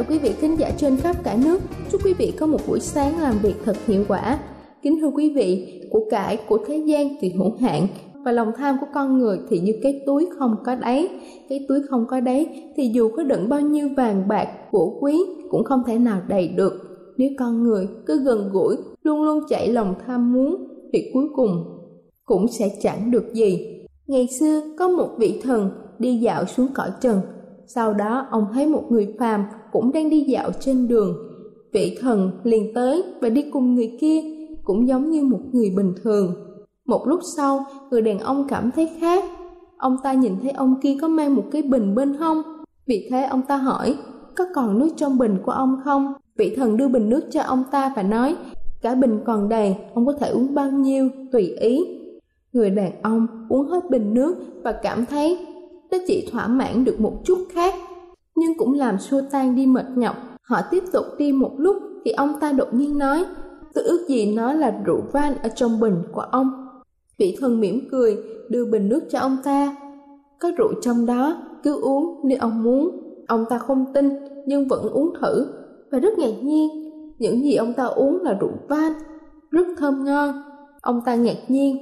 Chào quý vị khán giả trên khắp cả nước. Chúc quý vị có một buổi sáng làm việc thật hiệu quả. Kính thưa quý vị, của cải của thế gian thì hữu hạn và lòng tham của con người thì như cái túi không có đáy. Cái túi không có đáy thì dù có đựng bao nhiêu vàng bạc, của quý cũng không thể nào đầy được. Nếu con người cứ gần gũi, luôn luôn chạy lòng tham muốn thì cuối cùng cũng sẽ chẳng được gì. Ngày xưa có một vị thần đi dạo xuống cõi trần sau đó ông thấy một người phàm cũng đang đi dạo trên đường. Vị thần liền tới và đi cùng người kia, cũng giống như một người bình thường. Một lúc sau, người đàn ông cảm thấy khác. Ông ta nhìn thấy ông kia có mang một cái bình bên hông. Vì thế ông ta hỏi, có còn nước trong bình của ông không? Vị thần đưa bình nước cho ông ta và nói, cả bình còn đầy, ông có thể uống bao nhiêu, tùy ý. Người đàn ông uống hết bình nước và cảm thấy nó chỉ thỏa mãn được một chút khác nhưng cũng làm xua tan đi mệt nhọc. Họ tiếp tục đi một lúc thì ông ta đột nhiên nói, tôi ước gì nó là rượu van ở trong bình của ông. Vị thần mỉm cười, đưa bình nước cho ông ta. Có rượu trong đó, cứ uống nếu ông muốn. Ông ta không tin, nhưng vẫn uống thử. Và rất ngạc nhiên, những gì ông ta uống là rượu van, rất thơm ngon. Ông ta ngạc nhiên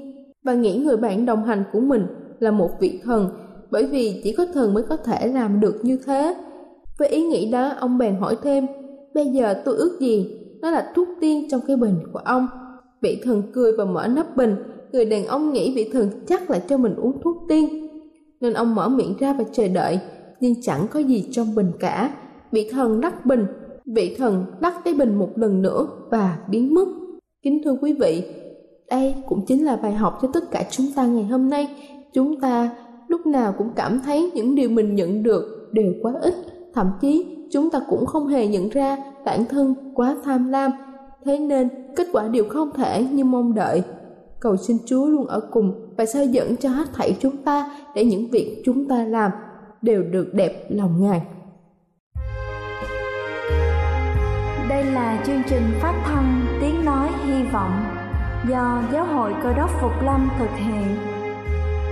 và nghĩ người bạn đồng hành của mình là một vị thần, bởi vì chỉ có thần mới có thể làm được như thế. Với ý nghĩ đó, ông bèn hỏi thêm, bây giờ tôi ước gì? Nó là thuốc tiên trong cái bình của ông. Vị thần cười và mở nắp bình, người đàn ông nghĩ vị thần chắc là cho mình uống thuốc tiên. Nên ông mở miệng ra và chờ đợi, nhưng chẳng có gì trong bình cả. Vị thần đắp bình, vị thần lắc cái bình một lần nữa và biến mất. Kính thưa quý vị, đây cũng chính là bài học cho tất cả chúng ta ngày hôm nay. Chúng ta lúc nào cũng cảm thấy những điều mình nhận được đều quá ít thậm chí, chúng ta cũng không hề nhận ra bản thân quá tham lam. Thế nên, kết quả đều không thể như mong đợi. Cầu xin chúa luôn ở cùng và soi dẫn cho hết thảy chúng ta để những việc chúng ta làm đều được đẹp lòng ngài. Đây là chương trình phát thanh tiếng nói hy vọng do giáo hội cơ đốc phục lâm thực hiện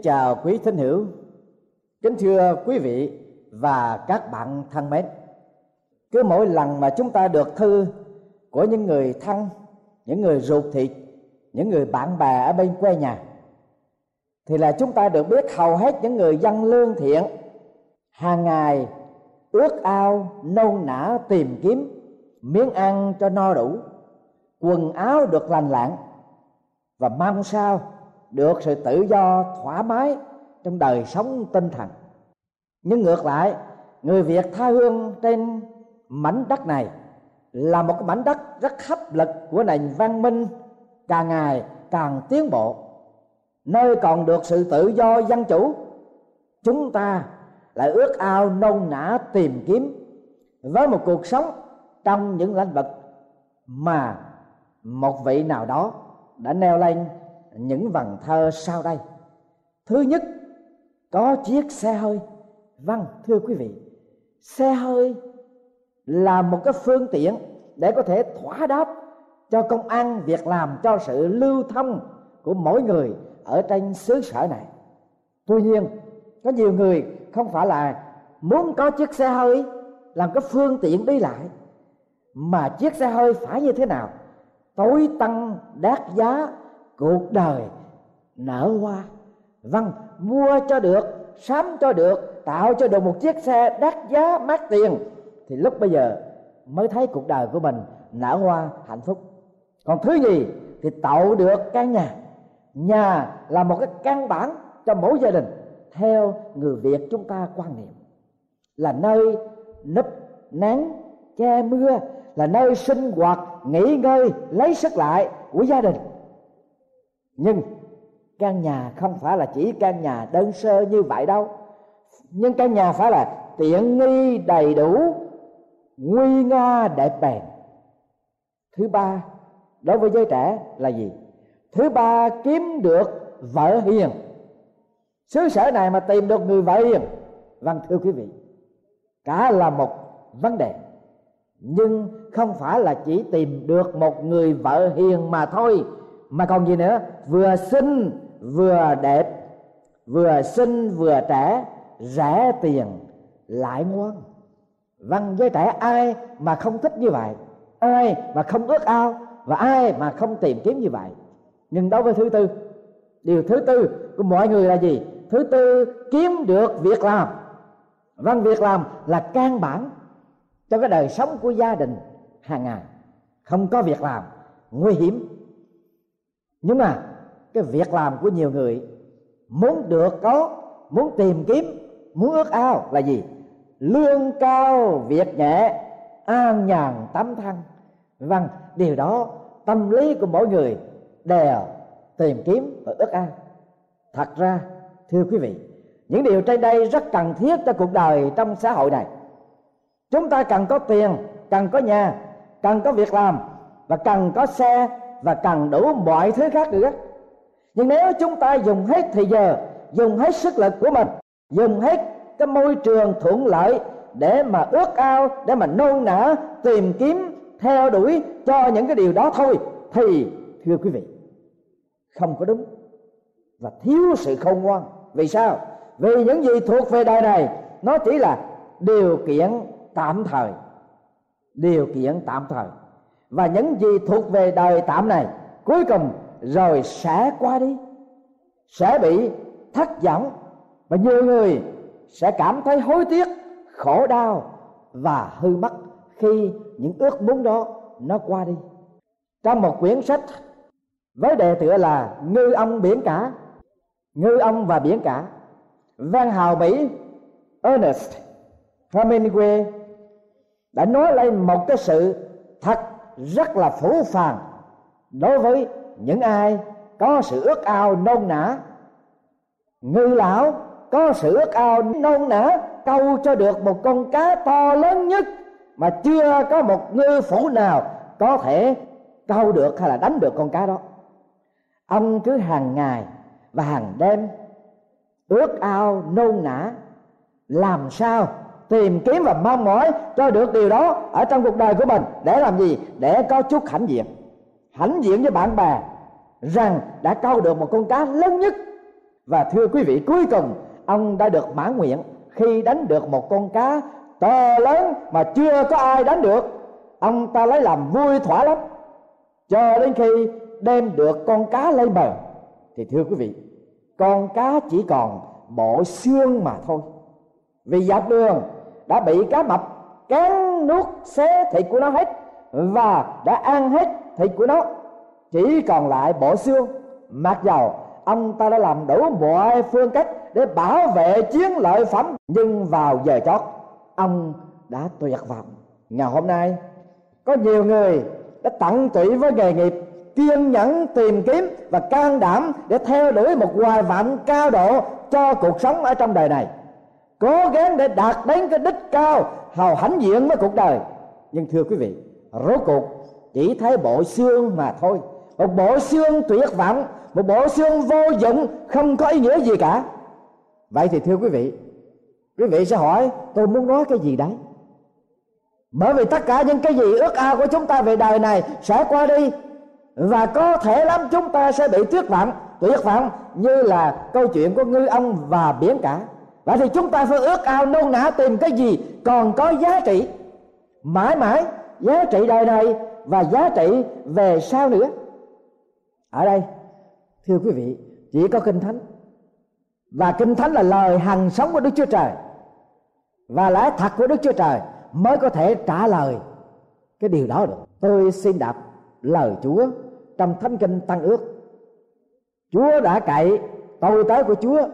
Kính chào quý thính hữu, kính thưa quý vị và các bạn thân mến. Cứ mỗi lần mà chúng ta được thư của những người thân, những người ruột thịt, những người bạn bè ở bên quê nhà, thì là chúng ta được biết hầu hết những người dân lương thiện hàng ngày ước ao nôn nã tìm kiếm miếng ăn cho no đủ quần áo được lành lặn và mong sao được sự tự do, thoải mái trong đời sống tinh thần. Nhưng ngược lại, người việt tha hương trên mảnh đất này là một cái mảnh đất rất hấp lực của nền văn minh, càng ngày càng tiến bộ. Nơi còn được sự tự do dân chủ, chúng ta lại ước ao nôn nã tìm kiếm với một cuộc sống trong những lĩnh vực mà một vị nào đó đã nêu lên những vần thơ sau đây. Thứ nhất, có chiếc xe hơi. Vâng thưa quý vị, xe hơi là một cái phương tiện để có thể thỏa đáp cho công ăn việc làm, cho sự lưu thông của mỗi người ở trên xứ sở này. Tuy nhiên, có nhiều người không phải là muốn có chiếc xe hơi làm cái phương tiện đi lại, mà chiếc xe hơi phải như thế nào? Tối tăng đắt giá cuộc đời nở hoa. Vâng mua cho được, sắm cho được, tạo cho được một chiếc xe đắt giá mát tiền. Thì lúc bây giờ mới thấy cuộc đời của mình nở hoa hạnh phúc. Còn thứ gì thì tạo được căn nhà. Nhà là một cái căn bản cho mỗi gia đình, theo người việt chúng ta quan niệm. Là nơi nấp nắng, che mưa, là nơi sinh hoạt, nghỉ ngơi, lấy sức lại của gia đình nhưng căn nhà không phải là chỉ căn nhà đơn sơ như vậy đâu. Nhưng căn nhà phải là tiện nghi đầy đủ, nguy nga, đẹp bền. Thứ ba, đối với giới trẻ là gì? Thứ ba, kiếm được vợ hiền. Xứ sở này mà tìm được người vợ hiền vâng thưa quý vị, cả là một vấn đề. Nhưng không phải là chỉ tìm được một người vợ hiền mà thôi mà còn gì nữa? Vừa xinh vừa đẹp, vừa xinh vừa trẻ, rẻ tiền lại ngoan. Văn với trẻ, ai mà không thích như vậy? Ai mà không ước ao? Và ai mà không tìm kiếm như vậy? Nhưng đối với thứ tư, điều thứ tư của mọi người là gì? Thứ tư, kiếm được việc làm. Văn việc làm là căn bản cho cái đời sống của gia đình hàng ngày. Không có việc làm, nguy hiểm nhưng mà cái việc làm của nhiều người muốn được có, muốn tìm kiếm, muốn ước ao là gì? Lương cao, việc nhẹ, an nhàn, tấm thân vâng điều đó tâm lý của mỗi người đều tìm kiếm và ước ao. Thật ra, thưa quý vị, những điều trên đây rất cần thiết cho cuộc đời trong xã hội này. Chúng ta cần có tiền, cần có nhà, cần có việc làm và cần có xe và cần đủ mọi thứ khác nữa nhưng nếu chúng ta dùng hết thời giờ, dùng hết sức lực của mình, dùng hết cái môi trường thuận lợi để mà ước ao, để mà nôn nã tìm kiếm, theo đuổi cho những cái điều đó thôi, thì, thưa quý vị, không có đúng và thiếu sự khôn ngoan. Vì sao? Vì những gì thuộc về đời này, nó chỉ là điều kiện tạm thời. Điều kiện tạm thời và những gì thuộc về đời tạm này, cuối cùng rồi sẽ qua đi. Sẽ bị thất vọng và nhiều người sẽ cảm thấy hối tiếc, khổ đau và hư mất khi những ước muốn đó nó qua đi. Trong một quyển sách, với đề tựa là ngư ông biển cả, ngư ông và biển cả văn hào mỹ, ernest hemingway đã nói lên một cái sự thật rất là phủ phàng. Đối với những ai có sự ước ao nôn nã, ngư lão có sự ước ao nôn nã, câu cho được một con cá to lớn nhất mà chưa có một ngư phủ nào có thể câu được hay là đánh được con cá đó. Ông cứ hàng ngày và hàng đêm ước ao nôn nã, làm sao tìm kiếm và mong mỏi cho được điều đó ở trong cuộc đời của mình. Để làm gì? Để có chút hãnh diện. Hãnh diện với bạn bè rằng đã câu được một con cá lớn nhất. Và thưa quý vị, cuối cùng, ông đã được mãn nguyện khi đánh được một con cá to lớn mà chưa có ai đánh được. Ông ta lấy làm vui thỏa lắm. Cho đến khi đem được con cá lên bờ, thì thưa quý vị, con cá chỉ còn bộ xương mà thôi. Vì dọc đường đã bị cá mập cán nuốt xé thịt của nó hết và đã ăn hết thịt của nó. Chỉ còn lại bộ xương. Mặc dầu ông ta đã làm đủ mọi phương cách để bảo vệ chiến lợi phẩm, nhưng vào giờ chót, ông đã tuyệt vọng. Ngày hôm nay, có nhiều người đã tận tụy với nghề nghiệp, kiên nhẫn tìm kiếm và can đảm để theo đuổi một hoài vọng cao độ cho cuộc sống ở trong đời này cố gắng để đạt đến cái đích cao, hào hãnh diện với cuộc đời. Nhưng thưa quý vị, rốt cuộc chỉ thấy bộ xương mà thôi. Một bộ xương tuyệt vọng, một bộ xương vô dụng, không có ý nghĩa gì cả. Vậy thì thưa quý vị quý vị sẽ hỏi, tôi muốn nói cái gì đấy? Bởi vì tất cả những cái gì ước ao của chúng ta về đời này sẽ qua đi. Và có thể lắm chúng ta sẽ bị tuyệt vọng. Tuyệt vọng như là câu chuyện của ngư ông và biển cả vậy thì chúng ta phải ước ao nôn nã tìm cái gì còn có giá trị. Mãi mãi, giá trị đời này và giá trị về sau nữa. Ở đây, thưa quý vị, chỉ có kinh thánh. Và kinh thánh là lời hằng sống của đức chúa trời. Và lẽ thật của đức chúa trời mới có thể trả lời cái điều đó được. Tôi xin đọc lời chúa trong thánh kinh tăng ước. Chúa đã cậy tôi tới của chúa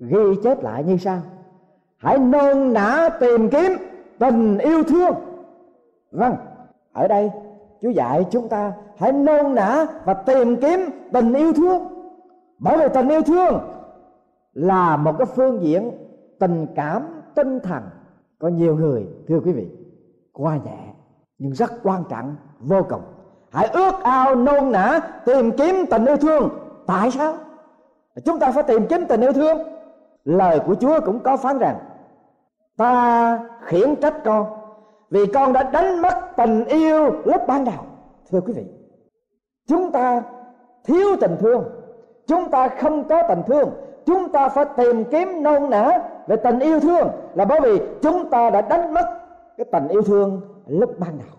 ghi chép lại như sau. Hãy nôn nã tìm kiếm tình yêu thương. Vâng ở đây chúa dạy chúng ta hãy nôn nã và tìm kiếm tình yêu thương. Bởi vì tình yêu thương là một cái phương diện tình cảm, tinh thần. Có nhiều người, thưa quý vị qua nhẹ nhưng rất quan trọng, vô cùng. Hãy ước ao nôn nã tìm kiếm tình yêu thương. Tại sao? Chúng ta phải tìm kiếm tình yêu thương lời của chúa cũng có phán rằng, ta khiển trách con, vì con đã đánh mất tình yêu lúc ban đầu. Thưa quý vị, chúng ta thiếu tình thương, chúng ta không có tình thương, chúng ta phải tìm kiếm nôn nã về tình yêu thương là bởi vì chúng ta đã đánh mất cái tình yêu thương lúc ban đầu.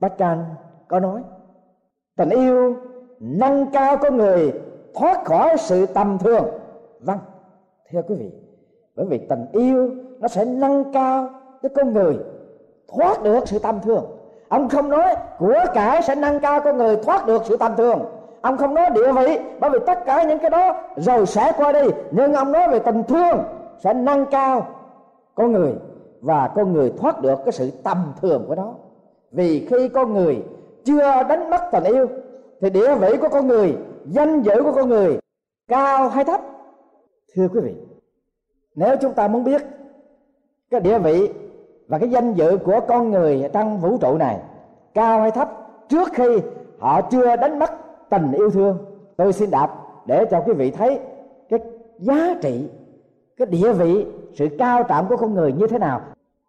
Bác can có nói, tình yêu nâng cao con người thoát khỏi sự tầm thường. Vâng thưa quý vị, bởi vì tình yêu nó sẽ nâng cao cái con người, thoát được sự tâm thường. Ông không nói của cải sẽ nâng cao con người, thoát được sự tâm thường. Ông không nói địa vị, bởi vì tất cả những cái đó rồi sẽ qua đi. Nhưng ông nói về tình thương sẽ nâng cao con người và con người thoát được cái sự tầm thường của nó. Vì khi con người chưa đánh mất tình yêu, thì địa vị của con người, danh dự của con người cao hay thấp? Thưa quý vị, nếu chúng ta muốn biết cái địa vị và cái danh dự của con người trong vũ trụ này cao hay thấp trước khi họ chưa đánh mất tình yêu thương, tôi xin đọc để cho quý vị thấy cái giá trị, cái địa vị, sự cao trọng của con người như thế nào.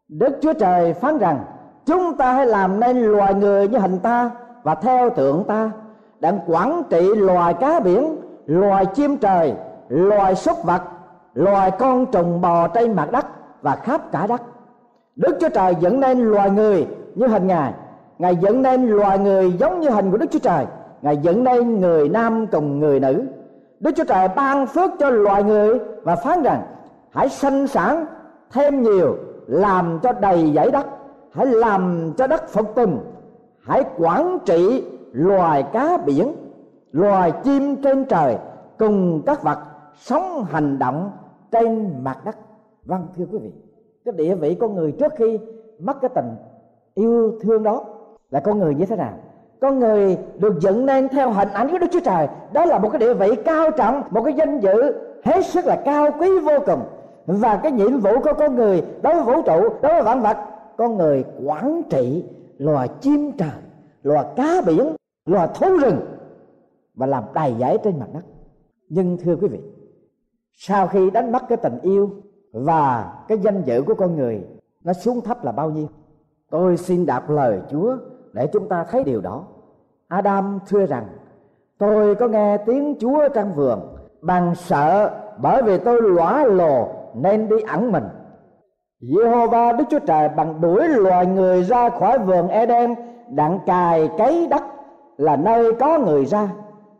Đức chúa trời phán rằng, chúng ta hãy làm nên loài người như hình ta và theo tượng ta đang quản trị loài cá biển, loài chim trời loài súc vật, loài con trùng bò trên mặt đất và khắp cả đất. Đức chúa trời dẫn nên loài người như hình ngài. Ngài dẫn nên loài người giống như hình của đức chúa trời. Ngài dẫn nên người nam cùng người nữ. Đức chúa trời ban phước cho loài người và phán rằng, hãy sanh sản thêm nhiều, làm cho đầy dãy đất. Hãy làm cho đất phục tùng. Hãy quản trị loài cá biển, loài chim trên trời cùng các vật sống hành động trên mặt đất. Vâng thưa quý vị, cái địa vị con người trước khi mất cái tình yêu thương đó là con người như thế nào? Con người được dựng nên theo hình ảnh của đức chúa trời. Đó là một cái địa vị cao trọng, một cái danh dự hết sức là cao quý vô cùng. Và cái nhiệm vụ của con người đối với vũ trụ, đối với vạn vật, con người quản trị loài chim trời, loài cá biển, loài thú rừng và làm đầy dãy trên mặt đất. Nhưng thưa quý vị sau khi đánh mất cái tình yêu và cái danh dự của con người nó xuống thấp là bao nhiêu? Tôi xin đáp lời chúa để chúng ta thấy điều đó. Adam thưa rằng tôi có nghe tiếng chúa trong vườn bằng sợ bởi vì tôi lõa lồ nên đi ẩn mình. Jehovah Đức Chúa Trời bằng đuổi loài người ra khỏi vườn Eden đặng cài cấy đất là nơi có người ra.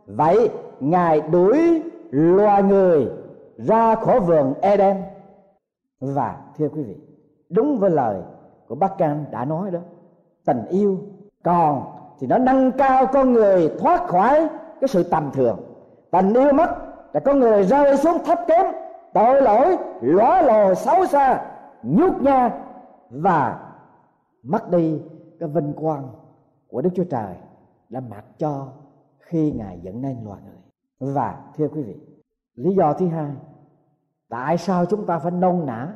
Vậy ngài đuổi loài người ra khỏi vườn Eden và thưa quý vị đúng với lời của bác can đã nói đó tình yêu còn thì nó nâng cao con người thoát khỏi cái sự tầm thường tình yêu mất là con người rơi xuống thấp kém tội lỗi lõa lồ xấu xa nhút nha và mất đi cái vinh quang của Đức Chúa Trời đã mặc cho khi Ngài dẫn nên loài người. Và thưa quý vị, lý do thứ hai, tại sao chúng ta phải nôn nã,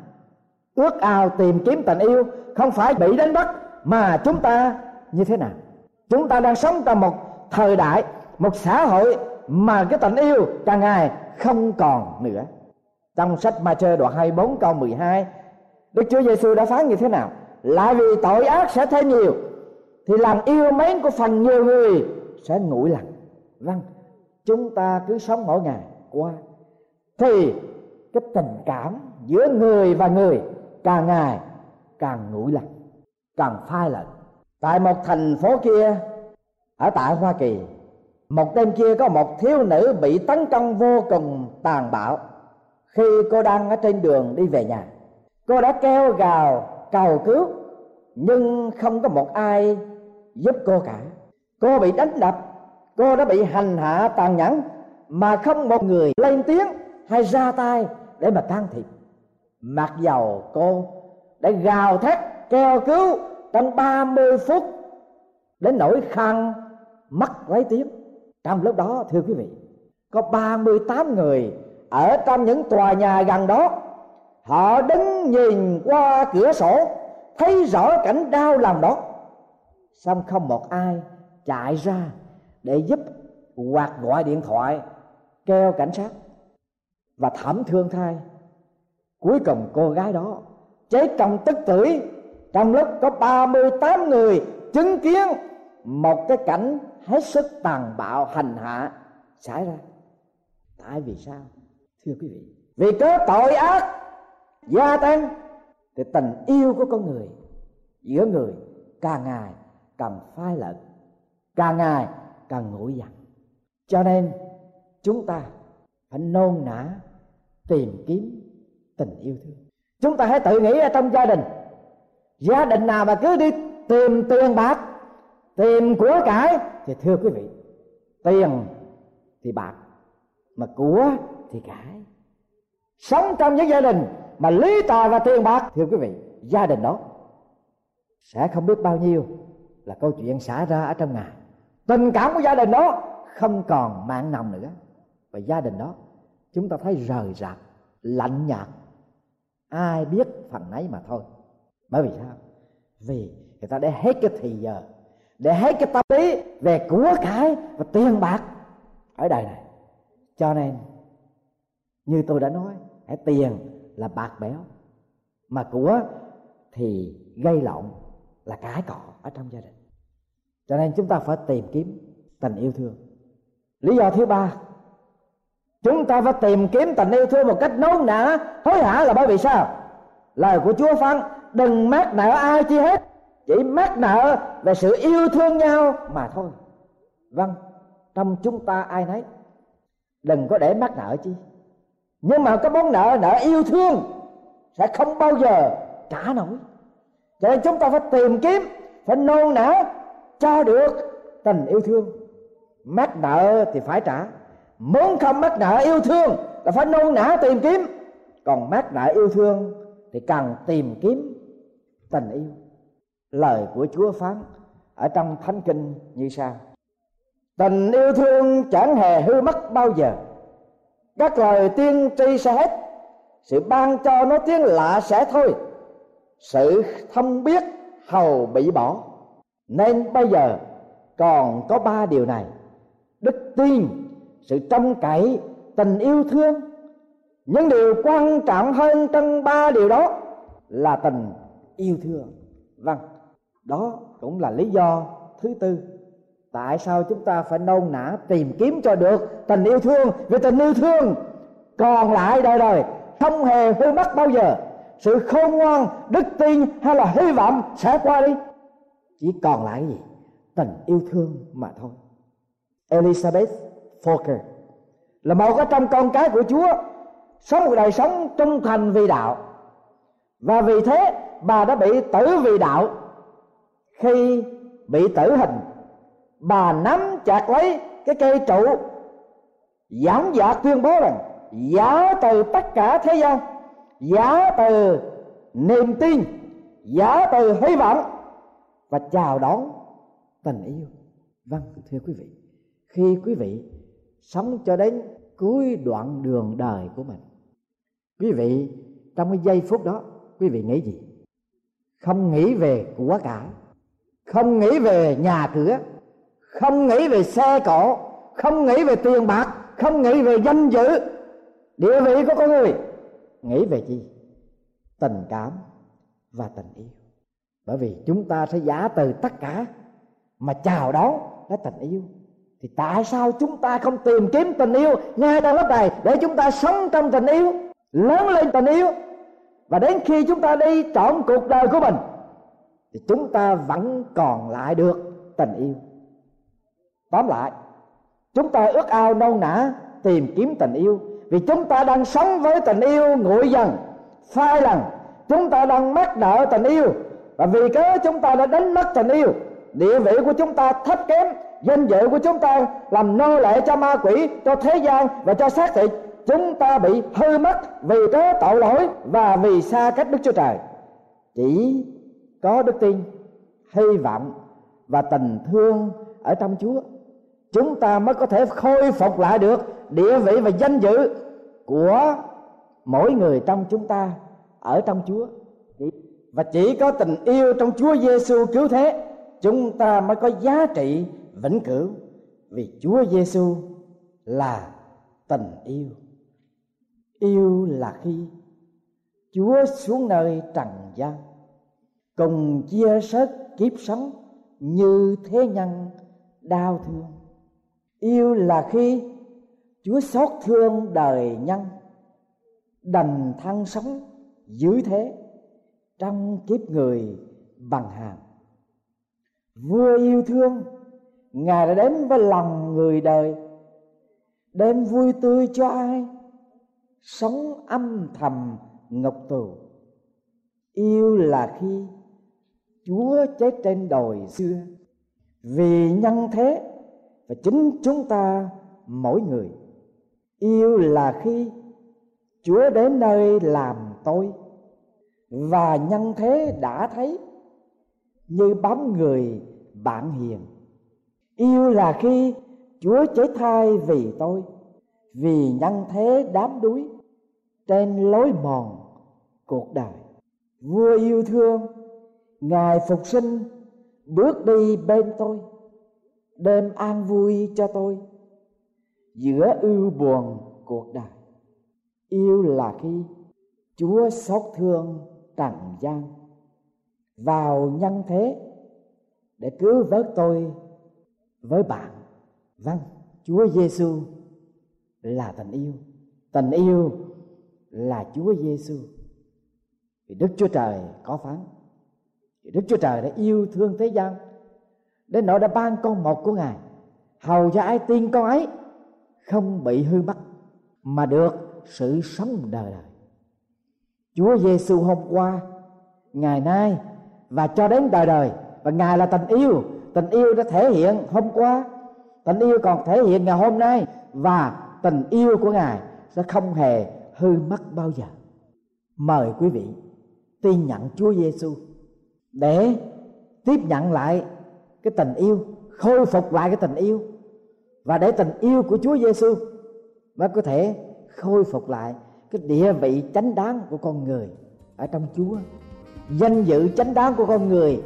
ước ao tìm kiếm tình yêu không phải bị đánh bắt mà chúng ta như thế nào? Chúng ta đang sống trong một thời đại, một xã hội mà cái tình yêu càng ngày không còn nữa. Trong sách Ma-chơ đoạn 24 câu 12 Đức Chúa Giêsu đã phán như thế nào? Lại vì tội ác sẽ thêm nhiều thì lòng yêu mến của phần nhiều người sẽ nguội lạnh vâng chúng ta cứ sống mỗi ngày qua thì cái tình cảm giữa người và người càng ngày càng nguội lạnh càng phai lạnh tại một thành phố kia, ở tại hoa kỳ, một đêm kia có một thiếu nữ bị tấn công vô cùng tàn bạo. Khi cô đang ở trên đường đi về nhà, cô đã kêu gào, cầu cứu, nhưng không có một ai giúp cô cả. Cô bị đánh đập, cô đã bị hành hạ tàn nhẫn, mà không một người lên tiếng hay ra tay để mà can thiệp. Mặc dầu cô đã gào thét, kêu cứu trong 30 phút đến nỗi khăn mất lấy tiếng trong lúc đó, thưa quý vị, có 38 người ở trong những tòa nhà gần đó. Họ đứng nhìn qua cửa sổ, thấy rõ cảnh đau lòng đó. Xong không một ai chạy ra để giúp hoặc gọi điện thoại kêu cảnh sát và thảm thương thai cuối cùng cô gái đó chết trong tức tưởi. Trong lúc có 38 người chứng kiến, một cái cảnh hết sức tàn bạo, hành hạ xảy ra. Tại vì sao? Thưa quý vị, vì có tội ác gia tăng thì tình yêu của con người giữa người càng ngày càng phai lợn, càng ngày càng nguội dần cho nên chúng ta phải nôn nã tìm kiếm tình yêu thương. Chúng ta hãy tự nghĩ ở trong gia đình. Gia đình nào mà cứ đi tìm tiền bạc tìm của cải thì thưa quý vị, tiền thì bạc, mà của thì cải. Sống trong những gia đình mà lý tài và tiền bạc, thưa quý vị, gia đình đó sẽ không biết bao nhiêu là câu chuyện xảy ra ở trong ngài tình cảm của gia đình đó không còn mạng nồng nữa. Và gia đình đó chúng ta thấy rời rạc, lạnh nhạt. Ai biết phần ấy mà thôi. Bởi vì sao? Vì người ta để hết cái thì giờ, để hết cái tâm lý về của cải và tiền bạc ở đời này. Cho nên, như tôi đã nói hãy tiền là bạc béo, mà của thì gây lộn là cãi cọ ở trong gia đình. Cho nên chúng ta phải tìm kiếm tình yêu thương. Lý do thứ ba chúng ta phải tìm kiếm tình yêu thương một cách nôn nã, hối hả là bởi vì sao? Lời của chúa phán, đừng mát nợ ai chi hết, chỉ mát nợ về sự yêu thương nhau mà thôi. Vâng trong chúng ta ai nấy, đừng có để mắc nợ chi. Nhưng mà cái món nợ nợ yêu thương sẽ không bao giờ trả nổi. Cho nên chúng ta phải tìm kiếm, phải nôn nã cho được tình yêu thương. Mắc nợ thì phải trả muốn không mắc nợ yêu thương là phải nôn nã tìm kiếm. Còn mắc nợ yêu thương thì cần tìm kiếm tình yêu. Lời của chúa phán ở trong thánh kinh như sau. Tình yêu thương chẳng hề hư mất bao giờ. Các lời tiên tri sẽ hết. Sự ban cho nó tiếng lạ sẽ thôi. Sự thông biết hầu bị bỏ. Nên bây giờ còn có ba điều này. Đức tin sự trông cậy tình yêu thương. Những điều quan trọng hơn trong ba điều đó là tình yêu thương. Vâng đó cũng là lý do thứ tư tại sao chúng ta phải nôn nã tìm kiếm cho được tình yêu thương. Vì tình yêu thương còn lại đời đời không hề hư mất bao giờ. Sự khôn ngoan, đức tin hay là hy vọng sẽ qua đi. Chỉ còn lại gì? Tình yêu thương mà thôi. Elizabeth Forker là một trong con cái của Chúa, sống một đời sống trung thành vì đạo. Và vì thế, bà đã bị tử vì đạo. Khi bị tử hình, bà nắm chặt lấy cái cây trụ, giảng giả tuyên bố rằng giả từ tất cả thế gian giả từ niềm tin giả từ hy vọng và chào đón tình yêu. Vâng thưa quý vị, khi quý vị sống cho đến cuối đoạn đường đời của mình. Quý vị, trong cái giây phút đó, quý vị nghĩ gì? Không nghĩ về của cải không nghĩ về nhà cửa. Không nghĩ về xe cộ. Không nghĩ về tiền bạc. Không nghĩ về danh dự. Địa vị của con người. Nghĩ về gì tình cảm và tình yêu. Bởi vì chúng ta sẽ giả từ tất cả mà chào đón cái tình yêu thì tại sao chúng ta không tìm kiếm tình yêu ngay trong lúc này để chúng ta sống trong tình yêu, lớn lên tình yêu? Và đến khi chúng ta đi trọn cuộc đời của mình, thì chúng ta vẫn còn lại được tình yêu. Tóm lại, chúng ta ước ao nâu nã tìm kiếm tình yêu. Vì chúng ta đang sống với tình yêu nguội dần, phai lần chúng ta đang mắc nợ tình yêu. Và vì cớ chúng ta đã đánh mất tình yêu, địa vị của chúng ta thấp kém danh dự của chúng ta làm nô lệ cho ma quỷ, cho thế gian và cho xác thịt. Chúng ta bị hư mất vì có tội lỗi và vì xa cách đức chúa trời. Chỉ có đức tin, hy vọng và tình thương ở trong chúa, chúng ta mới có thể khôi phục lại được địa vị và danh dự của mỗi người trong chúng ta ở trong Chúa. Và chỉ có tình yêu trong Chúa Giêsu cứu thế, chúng ta mới có giá trị vĩnh cửu, vì Chúa Giêsu là tình yêu. Yêu là khi Chúa xuống nơi trần gian, cùng chia sớt kiếp sống như thế nhân đau thương. Yêu là khi Chúa xót thương đời nhân, đành thân sống dưới thế, trong kiếp người bằng hàng vua yêu thương ngài đã đến với lòng người đời, đem vui tươi cho ai? Sống âm thầm ngục tù yêu là khi chúa chết trên đồi xưa. Vì nhân thế và chính chúng ta mỗi người, yêu là khi chúa đến nơi làm tôi. Và nhân thế đã thấy như bóng người bạn hiền yêu là khi chúa chế thai vì tôi, vì nhân thế đám đuối trên lối mòn cuộc đời. Vua yêu thương, ngài phục sinh, bước đi bên tôi đem an vui cho tôi, giữa ưu buồn cuộc đời. Yêu là khi chúa xót thương trần gian, vào nhân thế để cứu vớt tôi với bạn. Vâng chúa giêsu là tình yêu. Tình yêu là chúa giêsu vì đức chúa trời có phán. Vì đức chúa trời đã yêu thương thế gian. Đến nỗi đã ban con một của ngài, hầu cho ai tin con ấy không bị hư mất, mà được sự sống đời đời. Chúa Giêsu hôm qua, ngày nay và cho đến đời đời, và ngài là tình yêu tình yêu đã thể hiện hôm qua. Tình yêu còn thể hiện ngày hôm nay. Và tình yêu của ngài sẽ không hề hư mất bao giờ. Mời quý vị tin nhận Chúa Giêsu để tiếp nhận lại cái tình yêu, khôi phục lại cái tình yêu. Và để tình yêu của Chúa Giêsu mới có thể khôi phục lại cái địa vị chánh đáng của con người ở trong Chúa. Danh dự chánh đáng của con người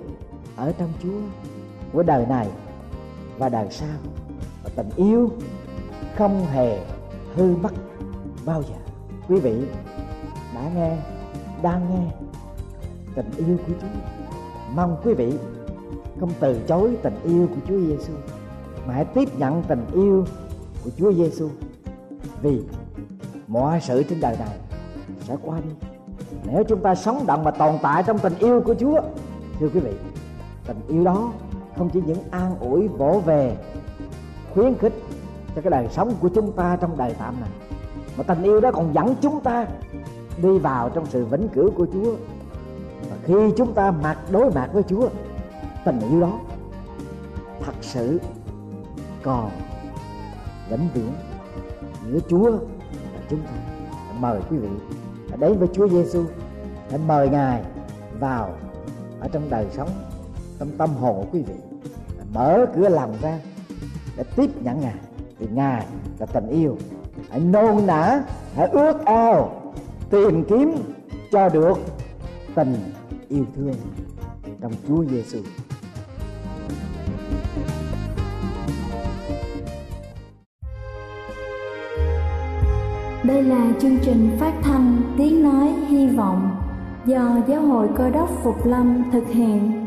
ở trong Chúa của đời này và đời sau. Và tình yêu không hề hư mất bao giờ. Quý vị đã nghe, đang nghe tình yêu của Chúa. Mong quý vị không từ chối tình yêu của Chúa Giêsu mà hãy tiếp nhận tình yêu của Chúa Giêsu vì mọi sự trên đời này sẽ qua đi. Nếu chúng ta sống động và tồn tại trong tình yêu của Chúa, thưa quý vị, tình yêu đó không chỉ những an ủi vỗ về, khuyến khích cho cái đời sống của chúng ta trong đời tạm này, mà tình yêu đó còn dẫn chúng ta đi vào trong sự vĩnh cửu của Chúa. Và khi chúng ta mặt đối mặt với Chúa, tình yêu đó thật sự còn vĩnh viễn giữa Chúa và chúng ta. Mời quý vị hãy đến với Chúa Giêsu, hãy mời Ngài vào ở trong đời sống, trong tâm hồn của quý vị mở cửa lòng ra để tiếp nhận Ngài vì Ngài là tình yêu hãy nôn nã hãy ước ao, tìm kiếm cho được tình yêu thương trong Chúa Giêsu. Đây là chương trình phát thanh Tiếng Nói Hy Vọng do Giáo hội Cơ đốc Phục Lâm thực hiện.